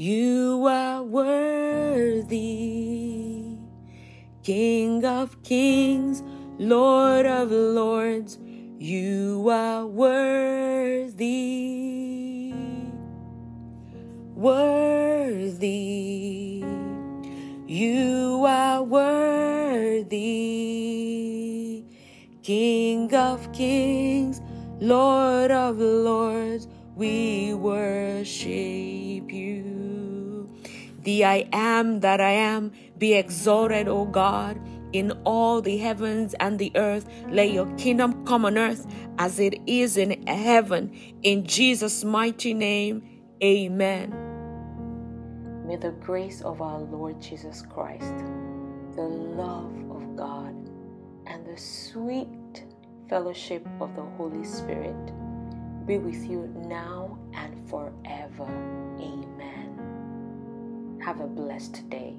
you are worthy, King of kings, Lord of lords, you are worthy, worthy, you are worthy, King of kings, Lord of lords, we worship you. The I am that I am, be exalted, O God, in all the heavens and the earth. Let your kingdom come on earth as it is in heaven. In Jesus' mighty name, amen. May the grace of our Lord Jesus Christ, the love of God, and the sweet fellowship of the Holy Spirit be with you now and forever. Amen. Have a blessed day.